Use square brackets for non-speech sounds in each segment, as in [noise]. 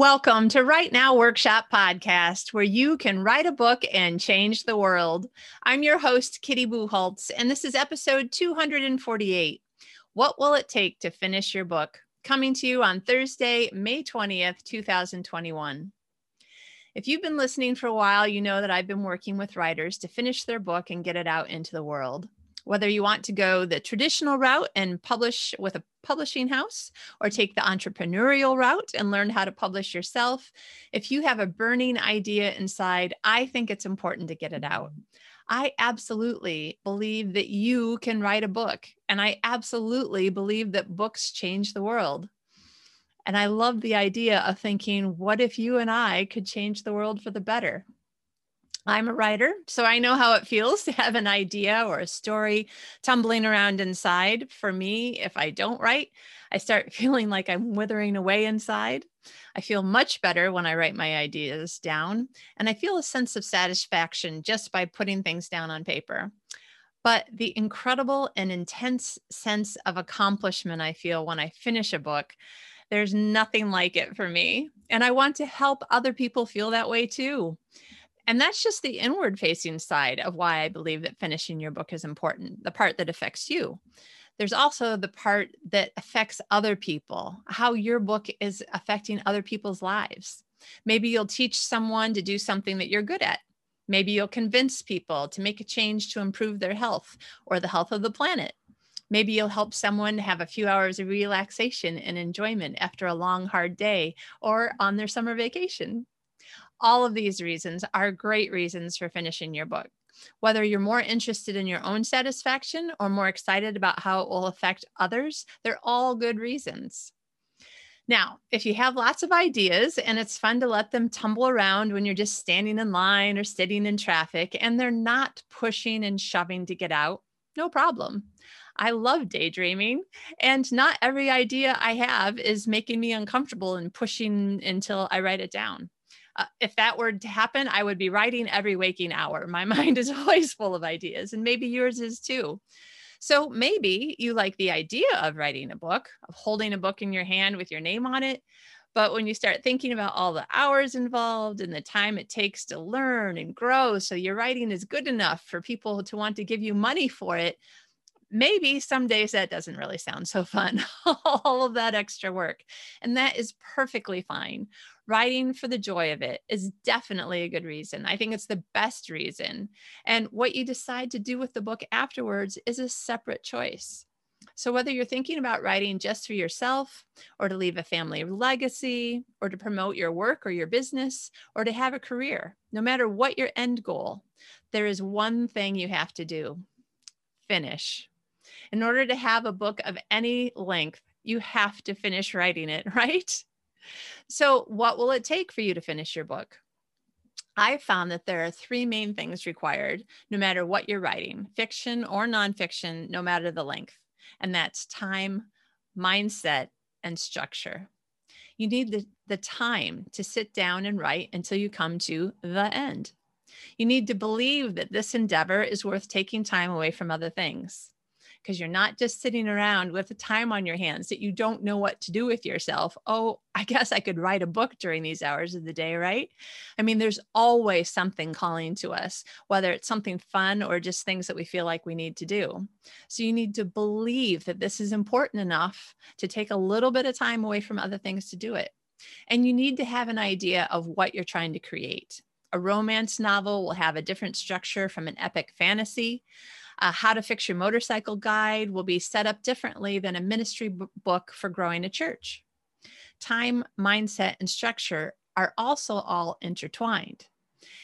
Welcome to Write Now Workshop Podcast, where you can write a book and change the world. I'm your host, Kitty Bucholtz, and this is episode 248. What will it take to finish your book? Coming to you on Thursday, May 20th, 2021. If you've been listening for a while, you know that I've been working with writers to finish their book and get it out into the world. Whether you want to go the traditional route and publish with a publishing house or take the entrepreneurial route and learn how to publish yourself, if you have a burning idea inside, I think it's important to get it out. Mm-hmm. I absolutely believe that you can write a book, and I absolutely believe that books change the world. And I love the idea of thinking, what if you and I could change the world for the better? I'm a writer, so I know how it feels to have an idea or a story tumbling around inside. For me, if I don't write, I start [laughs] feeling like I'm withering away inside. I feel much better when I write my ideas down, and I feel a sense of satisfaction just by putting things down on paper. But the incredible and intense sense of accomplishment I feel when I finish a book, there's nothing like it for me. And I want to help other people feel that way too. And that's just the inward facing side of why I believe that finishing your book is important, the part that affects you. There's also the part that affects other people, how your book is affecting other people's lives. Maybe you'll teach someone to do something that you're good at. Maybe you'll convince people to make a change to improve their health or the health of the planet. Maybe you'll help someone have a few hours of relaxation and enjoyment after a long, hard day or on their summer vacation. All of these reasons are great reasons for finishing your book. Whether you're more interested in your own satisfaction or more excited about how it will affect others, they're all good reasons. Now, if you have lots of ideas and it's fun to let them tumble around when you're just standing in line or sitting in traffic and they're not pushing and shoving to get out, no problem. I love daydreaming, and not every idea I have is making me uncomfortable and pushing until I write it down uh, if that were to happen, I would be writing every waking hour. My [laughs] mind is always full of ideas, and maybe yours is too. So maybe you like the idea of writing a book, of holding a book in your hand with your name on it. But when you start thinking about all the hours involved and the time it takes to learn and grow, so your writing is good enough for people to want to give you money for it, maybe some days that doesn't really sound so fun, [laughs] all of that extra work. And that is perfectly fine. Writing for the joy of it is definitely a good reason. I think it's the best reason. And what you decide to do with the book afterwards is a separate choice. So, whether you're thinking about writing just for yourself, or to leave a family legacy, or to promote your work or your business, or to have a career, no matter what your end goal, there is one thing you have to do finish in order to have a book of any length, you have to finish writing it, [laughs] right? So, what will it take for you to finish your book? I found that there are three main things required, no matter what you're writing, fiction or nonfiction, no matter the length. And that's time, mindset, and structure. You need the, the time to sit down and write until you come to the end. You need to believe that this endeavor is worth taking time away from other things because you're not just sitting around with the time on your hands that you don't know what to do with yourself. Oh, [laughs] I guess I could write a book during these hours of the day, right? I mean, there's always something calling to us, whether it's something fun or just things that we feel like we need to do. So you need to believe that this is important enough to take a little bit of time away from other things to do it. And you need to have an idea of what you're trying to create. A romance novel will have a different structure from an epic fantasy. A How to Fix Your Motorcycle guide will be set up differently than a ministry b- book for growing a church. Time, mindset, and structure are also all intertwined.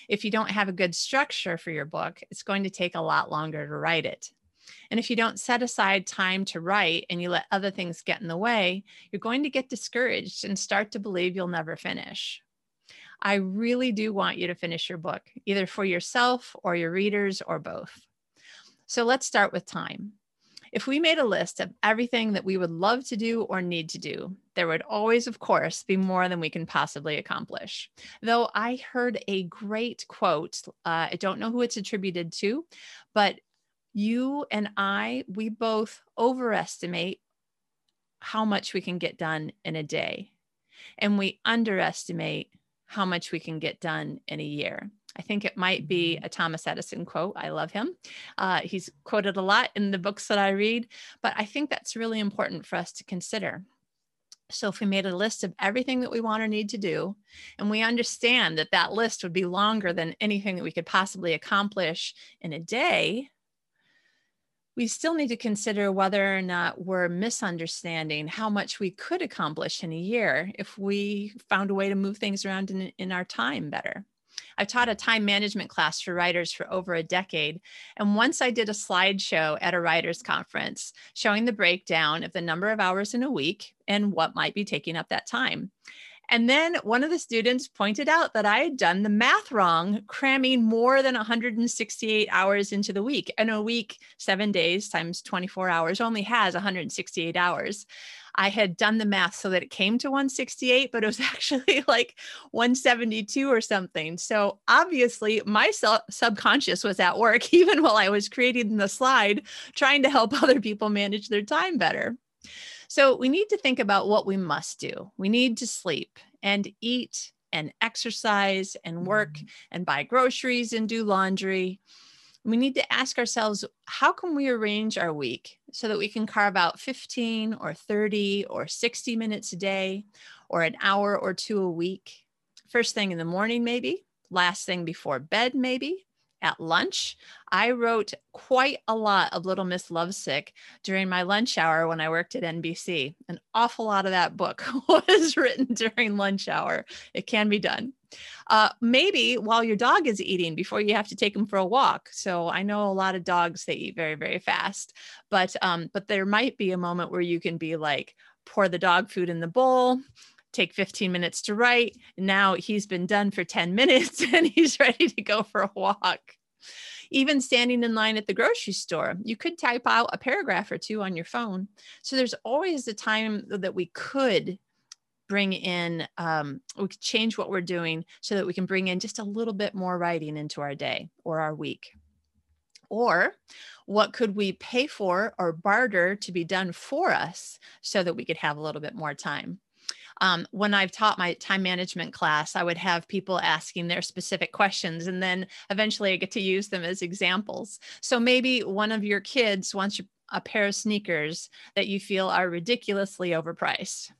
If you don't have a good structure for your book, it's going to take a lot longer to write it. And if you don't set aside time to write and you let other things get in the way, you're going to get discouraged and start to believe you'll never finish. I really do want you to finish your book, either for yourself or your readers or both. So let's start with time. If we made a list of everything that we would love to do or need to do, there would always, of course, be more than we can possibly accomplish. Though I heard a great quote, uh, I don't know who it's attributed to, but you and I, we both overestimate how much we can get done in a day. and we underestimate how much we can get done in a year. I think it might be a Thomas Edison quote. I love him. Uh, he's quoted a lot in the books that I read, but I think that's really important for us to consider. So, if we made a list of everything that we want or need to do, and we understand that that list would be longer than anything that we could possibly accomplish in a day, we still need to consider whether or not we're misunderstanding how much we could accomplish in a year if we found a way to move things around in, in our time better. I've taught a time management class for writers for over a decade. And once I did a slideshow at a writers conference showing the breakdown of the number of hours in a week and what might be taking up that time. And then one of the students pointed out that I had done the math wrong, cramming more than 168 hours into the week. And a week, seven days times 24 hours, only has 168 hours. I had done the math so that it came to 168, but it was [laughs] actually like 172 or something. So obviously, my subconscious was at work [laughs] even while I was creating the slide, trying to help [laughs] other people manage their time better. So we need to think about what we must do. We need to sleep and eat and exercise and work mm-hmm. and buy groceries and do laundry. We need to ask ourselves how can we arrange our week so that we can carve out 15 or 30 or 60 minutes a day or an hour or two a week? First thing in the morning, maybe, last thing before bed, maybe, at lunch. I wrote quite a lot of Little Miss Lovesick during my lunch hour when I worked at NBC. An awful lot of that book [laughs] was written during lunch hour. It can be done. Uh, maybe while your dog is eating before you have to take him for a walk. So I know a lot of dogs they eat very very fast, but um, but there might be a moment where you can be like pour the dog food in the bowl, take 15 minutes to write. Now he's been done for 10 minutes [laughs] and he's ready to go for a walk. Even standing in line at the grocery store, you could type out a paragraph or two on your phone. So there's always a time that we could bring in, um, we could change what we're doing so that we can bring in just a little bit more writing into our day or our week. Or what could we pay for or barter to be done for us so that we could have a little bit more time? Um, when I've taught my time management class, I would have people asking their specific questions, and then eventually I get to use them as examples. So maybe one of your kids wants a pair of sneakers that you feel are ridiculously overpriced.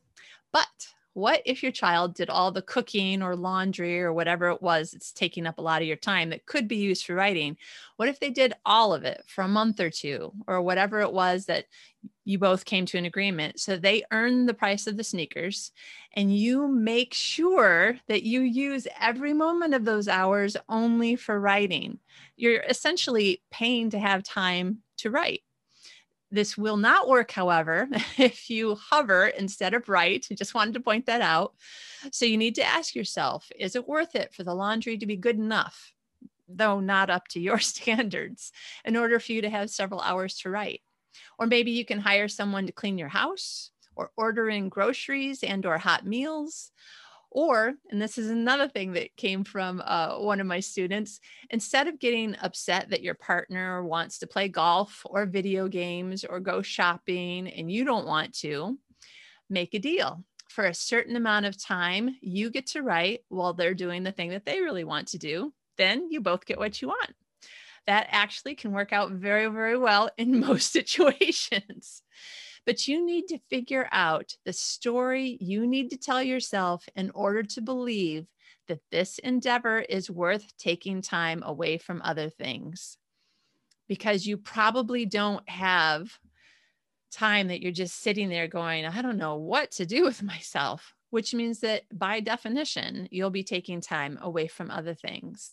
But what if your child did all the cooking or laundry or whatever it was it's taking up a lot of your time that could be used for writing? What if they did all of it for a month or two or whatever it was that you both came to an agreement? So they earn the price of the sneakers and you make sure that you use every moment of those hours only for writing. You're essentially paying to have time to write this will not work, however, [laughs] if you hover instead of write. I just wanted to point that out. So you need to ask yourself is it worth it for the laundry to be good enough, though not up to your [laughs] standards, in order for you to have several hours to write? Or maybe you can hire someone to clean your house or order in groceries and or hot meals or, and this is another thing that came from uh, one of my students, instead of getting upset that your partner wants to play golf or video games or go shopping and you don't want to, make a deal. For a certain amount of time, you get to write while they're doing the thing that they really want to do. Then you both get what you want. That actually can work out very, very well in [laughs] most situations but you need to figure out the story you need to tell yourself in order to believe that this endeavor is worth taking time away from other things. Because you probably don't have time that you're just sitting there going, I don't know what to do with myself, which means that by definition, you'll be taking time away from other things.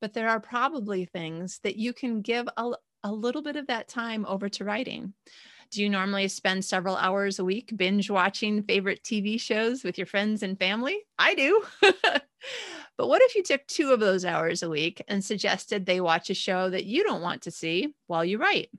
But there are probably things that you can give a, a little bit of that time over to writing. Do you normally spend several hours a week binge watching favorite TV shows with your friends and family? I do. [laughs] but what if you took two of those hours a week and suggested they watch a show that you don't want to see while you write?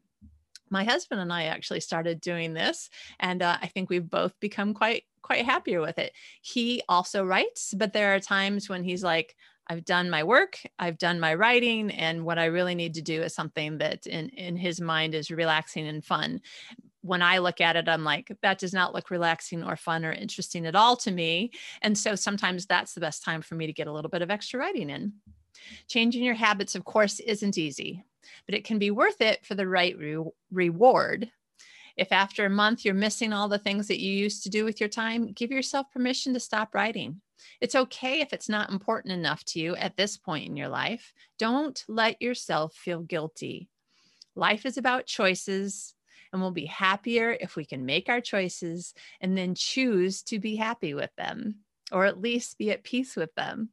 My husband and I actually started doing this, and uh, I think we've both become quite quite happier with it. He also writes, but there are times when he's like, I've done my work, I've done my writing, and what I really need to do is something that in in his mind is relaxing and fun. when I look at it, I'm like, that does not look relaxing or fun or interesting at all to me. And so sometimes that's the best time for me to get a little bit of extra writing in. Changing your habits, of course, isn't easy, but it can be worth it for the right re- reward. If after a month you're missing all the things that you used to do with your time, give yourself permission to stop writing. It's okay if it's not important enough to you at this point in your life. Don't let yourself feel guilty. Life is about choices, and we'll be happier if we can make our choices and then choose to be happy with them or at least be at peace with them.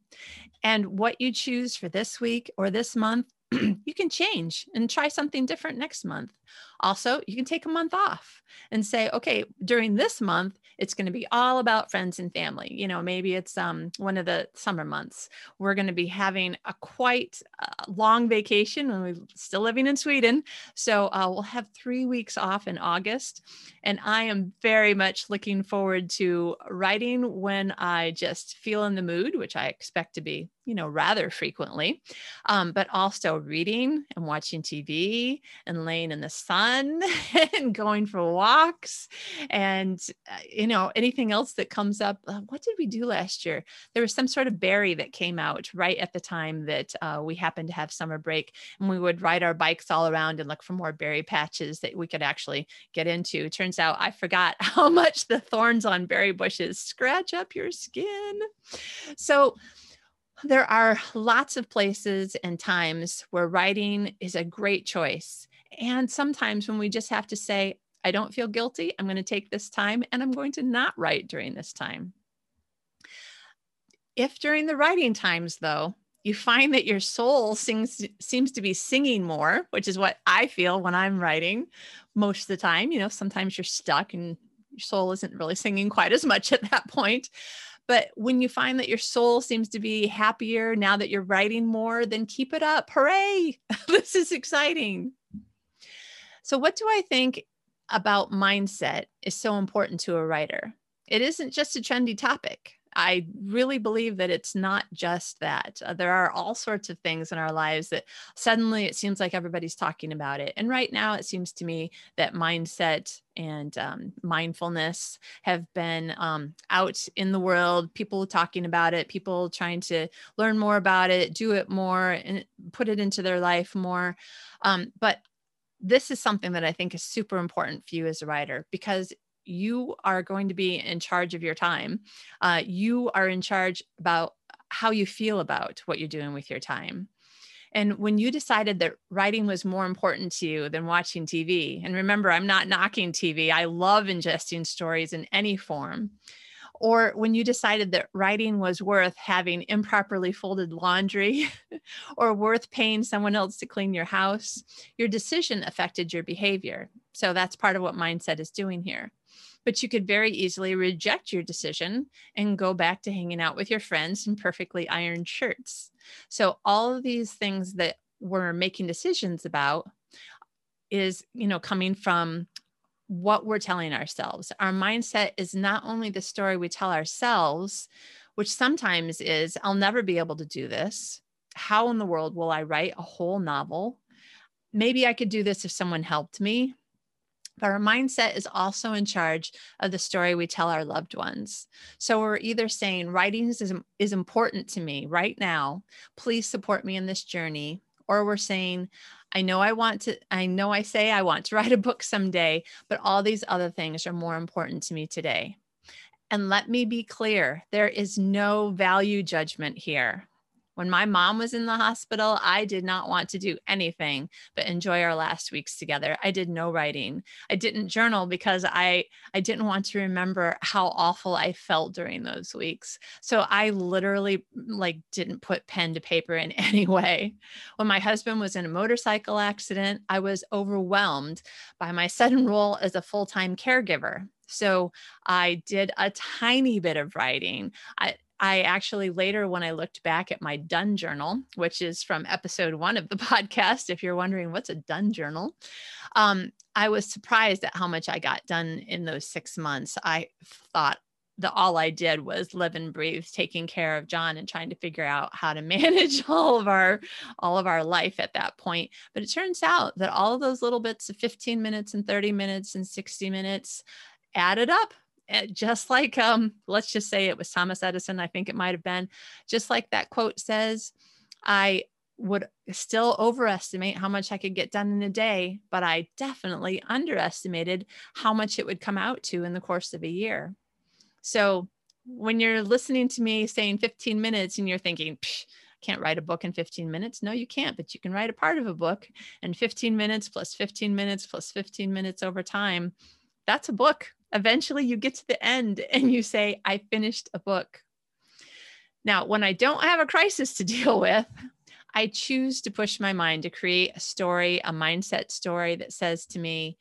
And what you choose for this week or this month [clears throat] you can change and try something different next month. Also, you can take a month off and say, okay, during this month, it's going to be all about friends and family. You know, maybe it's um, one of the summer months. We're going to be having a quite uh, long vacation when we're still living in Sweden. So uh, we'll have three weeks off in August. And I am very much looking forward to writing when I just feel in the mood, which I expect to be, you know, rather frequently, um, but also reading and watching TV and laying in the sun [laughs] and going for walks and, uh, you know, anything else that comes up. Uh, what did we do last year? There was some sort of berry that came out right at the time that uh, we happened to have summer break, and we would ride our bikes all around and look for more berry patches that we could actually get into. Turns out I forgot [laughs] how much the thorns on berry bushes scratch up your skin. So, there are lots of places and times where writing is a great choice. And sometimes when we just have to say, I don't feel guilty, I'm going to take this time and I'm going to not write during this time. If during the writing times, though, you find that your soul sings, seems to be singing more, which is what I feel when I'm writing most of the time. You know, sometimes you're stuck and your soul isn't really singing quite as much at that point. But when you find that your soul seems to be happier now that you're writing more, then keep it up. Hooray! [laughs] this is exciting. So, what do I think about mindset is so important to a writer? It isn't just a trendy topic. I really believe that it's not just that. Uh, there are all sorts of things in our lives that suddenly it seems like everybody's talking about it. And right now, it seems to me that mindset and um, mindfulness have been um, out in the world, people talking about it, people trying to learn more about it, do it more, and put it into their life more. Um, but this is something that I think is super important for you as a writer because you are going to be in charge of your time. Uh, you are in charge about how you feel about what you're doing with your time. And when you decided that writing was more important to you than watching TV, and remember, I'm not knocking TV, I love ingesting stories in any form. Or when you decided that writing was worth having improperly folded laundry [laughs] or worth paying someone else to clean your house, your decision affected your behavior. So that's part of what mindset is doing here but you could very easily reject your decision and go back to hanging out with your friends in perfectly ironed shirts. So all of these things that we're making decisions about is, you know, coming from what we're telling ourselves. Our mindset is not only the story we tell ourselves, which sometimes is, I'll never be able to do this. How in the world will I write a whole novel? Maybe I could do this if someone helped me. But our mindset is also in charge of the story we tell our loved ones. So we're either saying, writing is, is important to me right now. Please support me in this journey. Or we're saying, I know I want to, I know I say I want to [laughs] write a book someday, but all these other things are more important to me today. And let me be clear there is no value judgment here. When my mom was in the hospital, I did not want to do anything but enjoy our last weeks together. I did no writing. I didn't journal because I I didn't want to remember how awful I felt during those weeks. So I literally like didn't put pen to paper in [laughs] any way. When my husband was in a motorcycle accident, I was overwhelmed by my sudden role as a full-time caregiver. So I did a tiny bit of writing. I, I actually later, when I looked back at my done journal, which is from episode one of the [laughs] podcast, if you're wondering what's a done journal, um, I was surprised at how much I got done in those six months. I thought, the all I did was live and breathe, taking care of John and trying to figure out how to [laughs] manage all of our all of our life at that point. But it turns out that all of those little bits of 15 minutes and 30 minutes and 60 minutes added up. Eh, just like um, let's just say it was Thomas Edison, I think it might have been, just like that quote says, I would still overestimate how much I could get done in a day, but I definitely underestimated how much it would come out to in the course of a year. So when you're listening to me saying 15 minutes and you're thinking, can't write a book in 15 minutes. No, you can't, but you can write a part of a book and 15 minutes plus 15 minutes plus 15 minutes over time. That's a book. Eventually you get to the end [laughs] and you say, I finished a book. Now, when I don't have a crisis to [laughs] deal with, I choose to push my mind to create a story, a mindset story that says to me,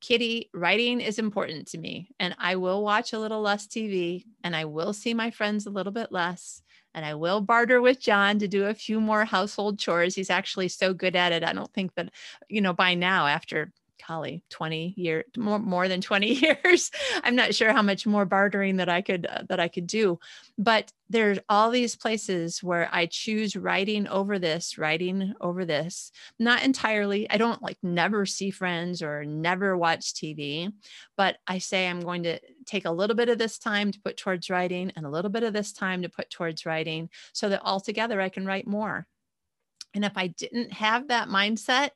Kitty, writing is important to me, and I will watch a little less TV and I will see my friends a little bit less. And I will barter with John to do a few more household chores. He's actually so good at it. I don't think that, you know, by now, after golly 20 year more, more than 20 [laughs] years. I'm not sure how much more bartering that i could uh, that i could do. But there's all these places where i choose writing over this writing over this not entirely. I don't like never see friends or never watch tv but i say i'm going to take a little bit of this time to put towards writing and a little bit of this time to put towards writing so that altogether i can write more. And if I didn't have that mindset,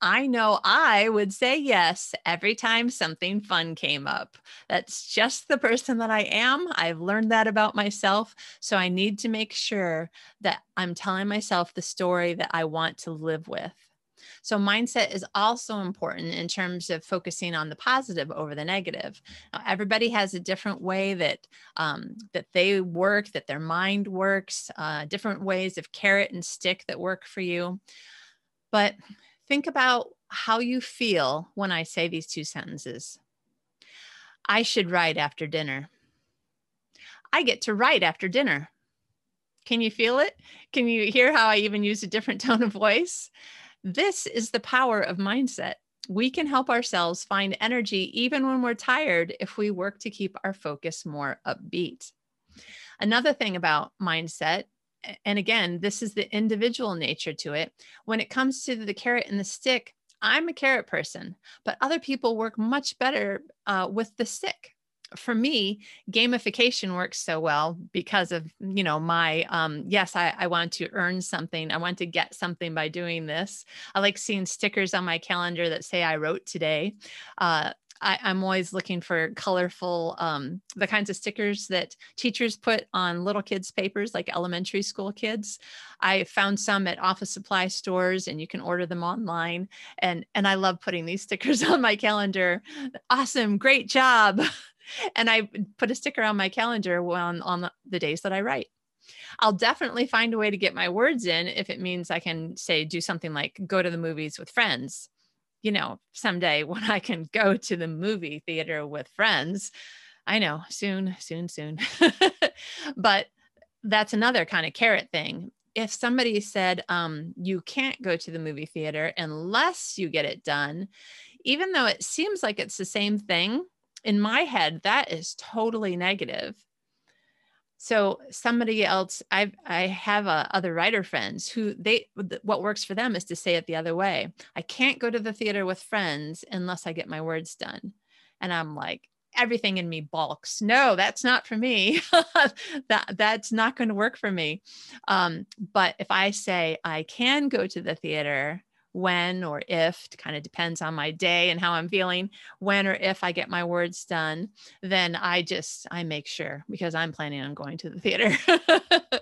I know I would say yes every time something fun came up. That's just the person that I am. I've learned that about myself. So I need to make sure that I'm telling myself the story that I want to live with. So, mindset is also important in terms of focusing on the positive over the negative. Now, everybody has a different way that um, that they work, that their mind works, uh, different ways of carrot and stick that work for you. But Think about how you feel when I say these two sentences. I should write after dinner. I get to write after dinner. Can you feel it? Can you hear how I even use a different [laughs] tone of voice? This is the power of mindset. We can help ourselves find energy even when we're tired if we work to keep our focus more upbeat. Another thing about mindset and again, this is the individual nature to it. When it comes to the carrot and the stick, I'm a carrot person, but other people work much better uh, with the stick. For me, gamification works so well because of you know my um, yes, I, I want to earn something. I want to get something by doing this. I like seeing stickers on my calendar that say I wrote today. Uh, I, am always looking for colorful, um, the kinds of stickers that teachers put on little kids' papers, like elementary school kids. I found some at office supply stores, and you can order them online. and And I love putting these stickers [laughs] on my calendar. Awesome, great job! [laughs] and I put a sticker on my calendar on on the days that I write. I'll definitely find a way to get my words in if it means I can say do something like go to the movies with friends you know, someday [laughs] when I can go to the movie theater with friends. I know soon, soon, soon. [laughs] but that's another kind of carrot thing. If somebody said um, you can't go to the movie theater unless you get it done, even though it seems like it's the same thing, in my head, that is totally negative so somebody else i i have uh, other writer friends who they what works for them is to say it the other way. I can't go to the theater with friends unless i get my words done. And i'm like everything in me balks. No that's not for me. [laughs] That that's not going to work for me. Um, but if i say i can go to the theater when or if, kind of depends on my day and how I'm feeling, when or if I get my words done, then I just, I make sure because I'm planning on going to the theater. [laughs]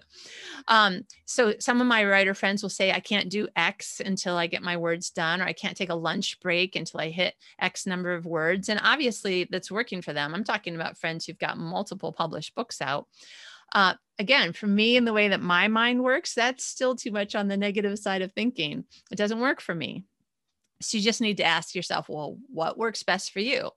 um, so some of my writer friends will say, I can't do X until I get my words done, or I can't take a lunch break until I hit X number of words. And obviously that's working for them. I'm talking about friends who've got multiple published books out. Uh, again, for me and the way that my mind works, that's still too much on the negative side of thinking. It doesn't work for me. So you just need to ask yourself, well, what works best for you?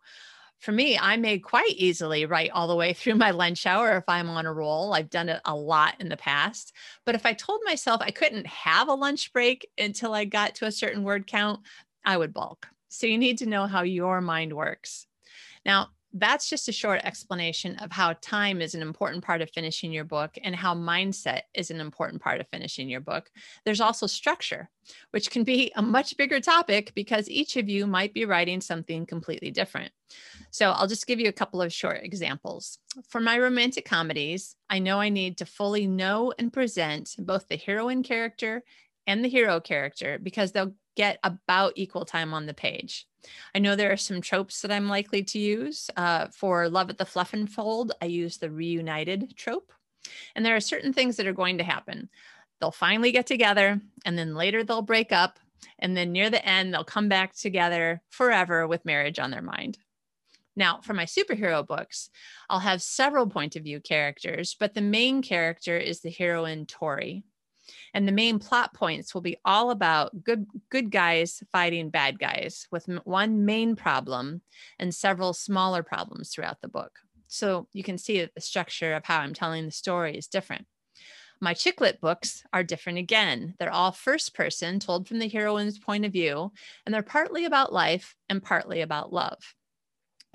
For me, I may quite easily write all the way through my lunch hour if I'm on a roll. I've done it a lot in the past. But if I told myself I couldn't have a lunch break until I got to a certain word count, I would balk. So you need to know how your mind works. Now, that's just a short explanation of how time is an important part of finishing your book and how mindset is an important part of finishing your book. There's also structure, which can be a much bigger topic because each of you might be writing something completely different. So I'll just give you a couple of short examples. For my romantic comedies, I know I need to fully know and present both the heroine character and the hero character because they'll get about equal time on the page. I know there are some tropes that I'm likely to use. Uh, for Love at the Fluffenfold, I use the reunited trope. And there are certain things that are going to happen. They'll finally get together, and then later they'll break up. And then near the end, they'll come back together forever with marriage on their mind. Now, for my superhero books, I'll have several point of view characters, but the main character is the heroine Tori and the main plot points will be all about good good guys fighting bad guys with one main problem and several smaller problems throughout the book so you can see that the structure of how i'm telling the story is different my chick lit books are different again. They're all first person, told from the heroine's point of view, and they're partly about life and partly about love.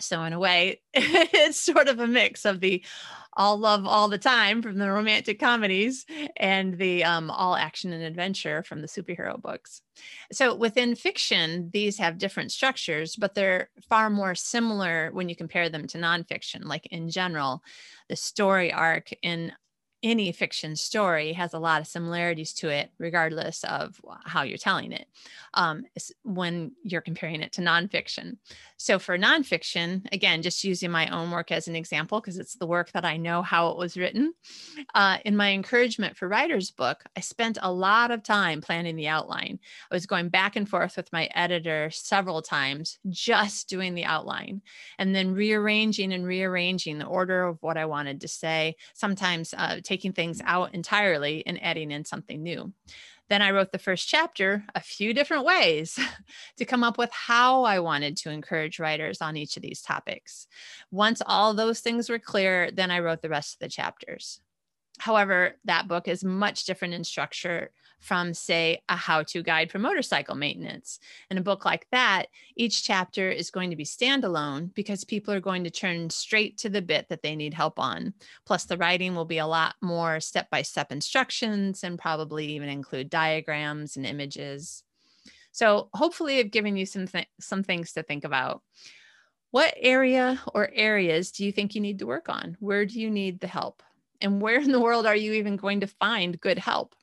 So, in a way, [laughs] it's sort of a mix of the all love all the time from the romantic comedies and the um, all action and adventure from the superhero books. So, within fiction, these have different structures, but they're far more similar when you compare them to nonfiction. Like in general, the story arc in any fiction story has a lot of similarities to it, regardless of how you're telling it, um, when you're comparing it to nonfiction. So, for nonfiction, again, just using my own work as an example, because it's the work that I know how it was written. Uh, in my encouragement for writer's book, I spent a lot of time planning the outline. I was going back and forth with my editor several times, just doing the outline, and then rearranging and rearranging the order of what I wanted to say. Sometimes uh, taking things out entirely and adding in something new. Then I wrote the first chapter a few different ways [laughs] to come up with how I wanted to encourage writers on each of these topics. Once all those things were clear, then I wrote the rest of the chapters. However, that book is much different in structure from, say, a how to guide for motorcycle maintenance. In a book like that, each chapter is going to be standalone because people are going to turn straight to the bit that they need help on. Plus, the writing will be a lot more step by step instructions and probably even include diagrams and images. So, hopefully, I've given you some, th- some things to think about. What area or areas do you think you need to work on? Where do you need the help? And where in the world are you even going to find good help?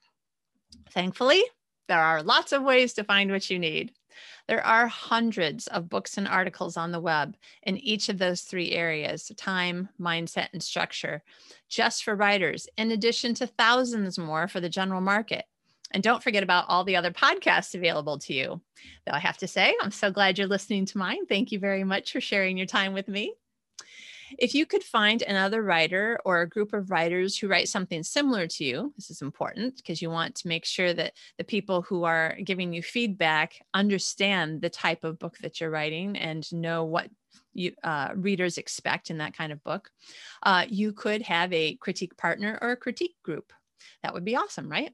Thankfully, there are lots of ways to find what you need. There are hundreds of books and articles on the web in each of those three areas time, mindset, and structure, just for writers, in addition to thousands more for the general market. And don't forget about all the other podcasts available to you. Though I have to say, I'm so glad you're listening to mine. Thank you very much for sharing your time with me. If you could find another writer or a group of writers who write something similar to you, this is important because you want to make sure that the people who are giving you feedback understand the type of book that you're writing and know what you, uh, readers expect in that kind of book. Uh, you could have a critique partner or a critique group. That would be awesome, right?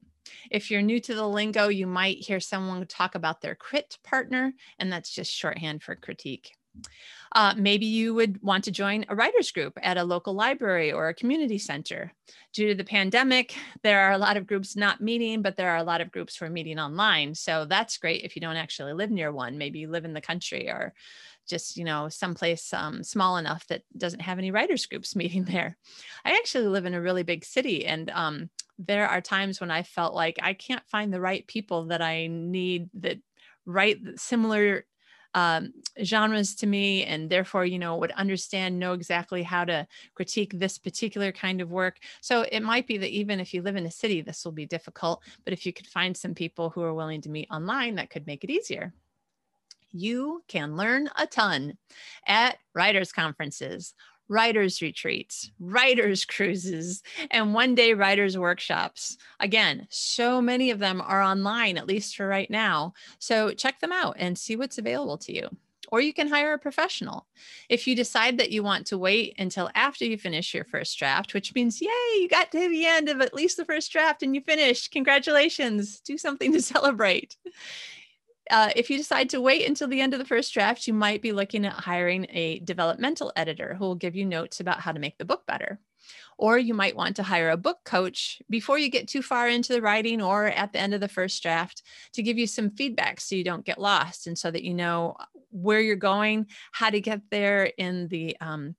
If you're new to the lingo, you might hear someone talk about their crit partner, and that's just shorthand for critique. Uh, maybe you would want to join a writers group at a local library or a community center. Due to the pandemic, there are a lot of groups not meeting, but there are a lot of groups are meeting online. So that's great if you don't actually live near one. Maybe you live in the country or just you know someplace um, small enough that doesn't have any writers groups [laughs] meeting there i actually live in a really big city and um, there are times when i felt like i can't find the right people that i need that write similar um, genres to me and therefore you know would understand know exactly how to critique this particular kind of work. So it might be that even if you live in a city this will be difficult but if you could find some people who are willing to meet online that could make it easier. You can learn a ton at writers conferences writers retreats, writers [laughs] cruises, and one day writers workshops. Again, so many of them are online, at least for right now. So check them out and see what's available to you. Or you can hire a professional. If you decide that you want to wait until after you finish your first draft, which means, yay, you got to the end of at least the first draft and you finished. Congratulations. Do something [laughs] to celebrate Uh, if you decide to wait until the end of the first draft, you might be looking at hiring a developmental editor who will give you notes about how to make the book better. Or you might want to hire a book coach before you get too far into the writing or at the end of the first draft to give you some feedback so you don't get lost and so that you know where you're going, how to get there in the um,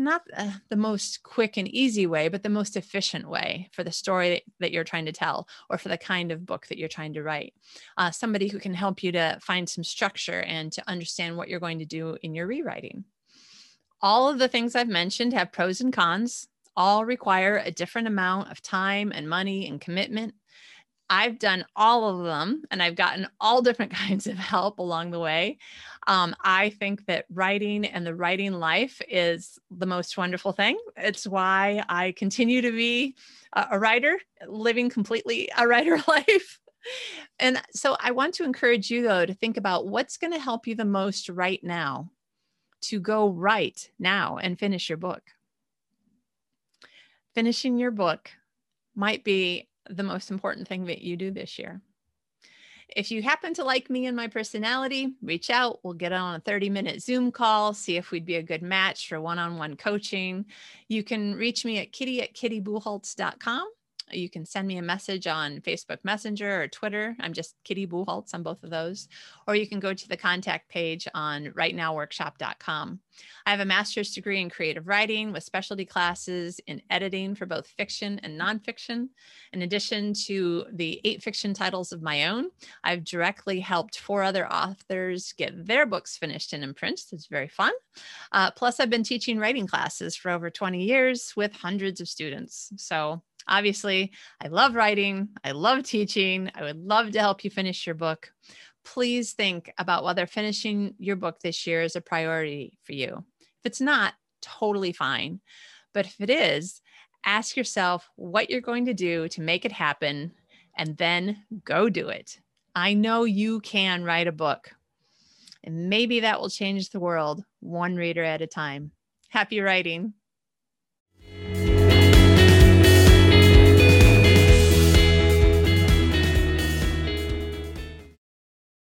not uh, the most quick and easy way, but the most efficient way for the story that you're trying to tell or for the kind of book that you're trying to write. Uh, somebody who can help you to find some structure and to understand what you're going to do in your rewriting. All of the things I've mentioned have pros and cons, all require a different amount of time and money and commitment. I've done all of them and I've gotten all different [laughs] kinds of help along the way. Um, I think that writing and the writing life is the most wonderful thing. It's why I continue to be a, a writer, living completely a [laughs] writer life. And so I want to encourage you, though, to think about what's going to help you the most right now to go right now and finish your book. Finishing your book might be the most important thing that you do this year. If you happen to like me and my personality, reach out. We'll get on a 30 minute Zoom call, see if we'd be a good match for one on one coaching. You can reach me at kitty at kittybucholtz.com you can send me a message on Facebook Messenger or Twitter. I'm just Kitty Bucholtz on both of those. Or you can go to the contact page on writenowworkshop.com. I have a master's degree in creative writing with specialty classes in editing for both fiction and nonfiction. In addition to the eight fiction titles of my own, I've directly helped four other authors get their books finished and in print. It's very fun. Uh, plus, I've been teaching writing classes for over 20 years with hundreds of students. So Obviously, I love writing, I love teaching, I would love to help you finish your book. Please think about whether finishing your book this year is a priority for you. If it's not, totally fine. But if it is, ask yourself what you're going to do to make it happen and then go do it. I know you can write a book, and maybe that will change the world one reader at a time. Happy writing.